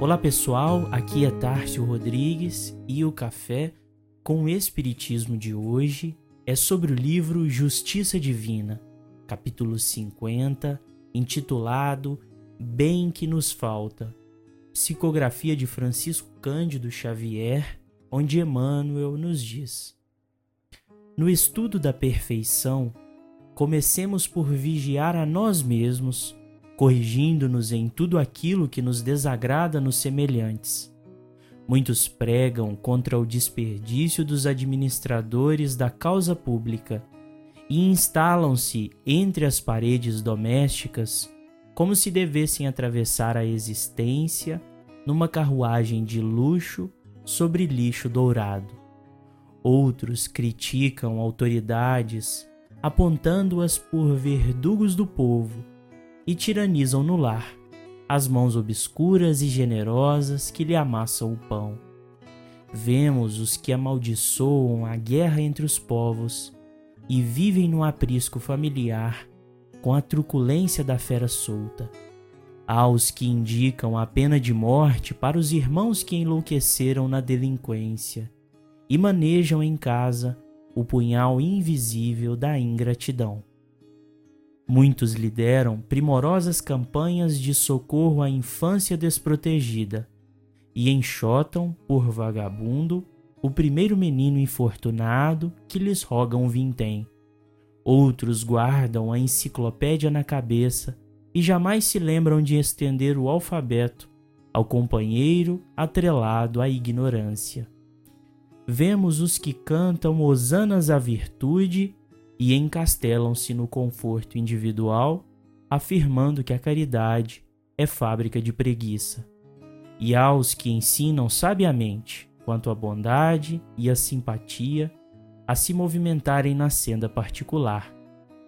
Olá pessoal, aqui é Tárcio Rodrigues e o café com o Espiritismo de hoje é sobre o livro Justiça Divina, capítulo 50, intitulado Bem que nos falta, psicografia de Francisco Cândido Xavier, onde Emmanuel nos diz: No estudo da perfeição, comecemos por vigiar a nós mesmos corrigindo-nos em tudo aquilo que nos desagrada nos semelhantes. Muitos pregam contra o desperdício dos administradores da causa pública e instalam-se entre as paredes domésticas como se devessem atravessar a existência numa carruagem de luxo sobre lixo dourado. Outros criticam autoridades, apontando-as por verdugos do povo e tiranizam no lar as mãos obscuras e generosas que lhe amassam o pão. Vemos os que amaldiçoam a guerra entre os povos e vivem no aprisco familiar com a truculência da fera solta. Há os que indicam a pena de morte para os irmãos que enlouqueceram na delinquência e manejam em casa o punhal invisível da ingratidão. Muitos lideram primorosas campanhas de socorro à infância desprotegida e enxotam, por vagabundo, o primeiro menino infortunado que lhes roga um vintém. Outros guardam a enciclopédia na cabeça e jamais se lembram de estender o alfabeto ao companheiro atrelado à ignorância. Vemos os que cantam hosanas à virtude e encastelam-se no conforto individual, afirmando que a caridade é fábrica de preguiça. E aos que ensinam sabiamente quanto à bondade e à simpatia a se movimentarem na senda particular,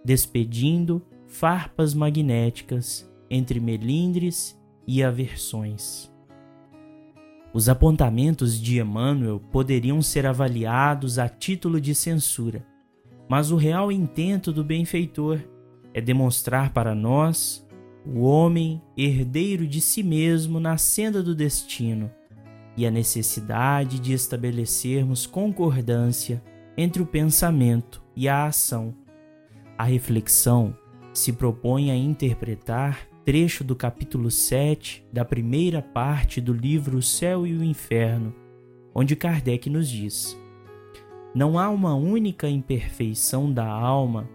despedindo farpas magnéticas entre melindres e aversões. Os apontamentos de Emmanuel poderiam ser avaliados a título de censura, mas o real intento do benfeitor é demonstrar para nós o homem herdeiro de si mesmo na senda do destino e a necessidade de estabelecermos concordância entre o pensamento e a ação. A reflexão se propõe a interpretar trecho do capítulo 7 da primeira parte do livro O Céu e o Inferno, onde Kardec nos diz: não há uma única imperfeição da alma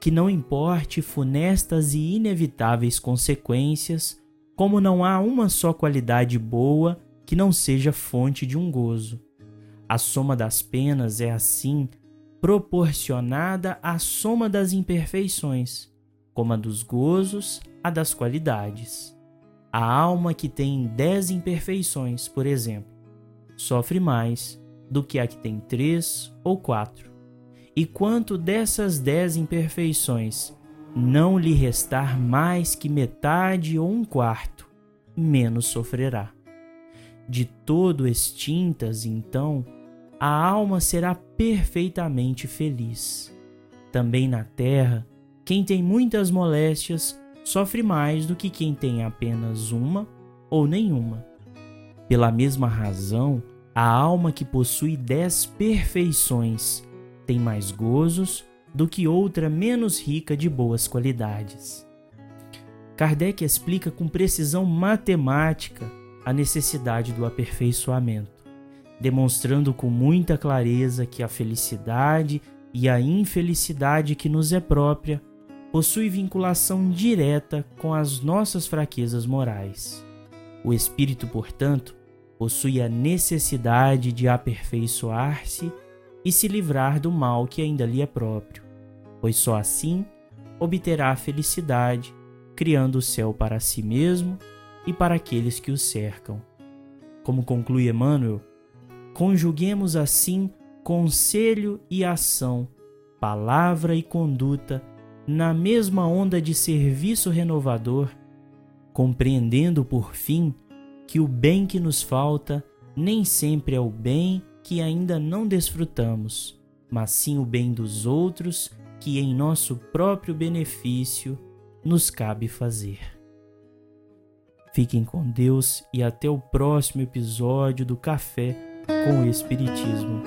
que não importe funestas e inevitáveis consequências, como não há uma só qualidade boa que não seja fonte de um gozo. A soma das penas é assim proporcionada à soma das imperfeições, como a dos gozos, a das qualidades. A alma que tem dez imperfeições, por exemplo, sofre mais do que a que tem três ou quatro. E quanto dessas dez imperfeições não lhe restar mais que metade ou um quarto, menos sofrerá. De todo extintas, então, a alma será perfeitamente feliz. Também na terra, quem tem muitas moléstias sofre mais do que quem tem apenas uma ou nenhuma. Pela mesma razão, a alma que possui dez perfeições tem mais gozos do que outra menos rica de boas qualidades. Kardec explica com precisão matemática a necessidade do aperfeiçoamento, demonstrando com muita clareza que a felicidade e a infelicidade que nos é própria possui vinculação direta com as nossas fraquezas morais. O espírito, portanto, possui a necessidade de aperfeiçoar-se e se livrar do mal que ainda lhe é próprio, pois só assim obterá a felicidade, criando o céu para si mesmo e para aqueles que o cercam. Como conclui Emmanuel, conjuguemos assim conselho e ação, palavra e conduta na mesma onda de serviço renovador, compreendendo por fim que o bem que nos falta nem sempre é o bem que ainda não desfrutamos, mas sim o bem dos outros que, em nosso próprio benefício, nos cabe fazer. Fiquem com Deus e até o próximo episódio do Café com o Espiritismo.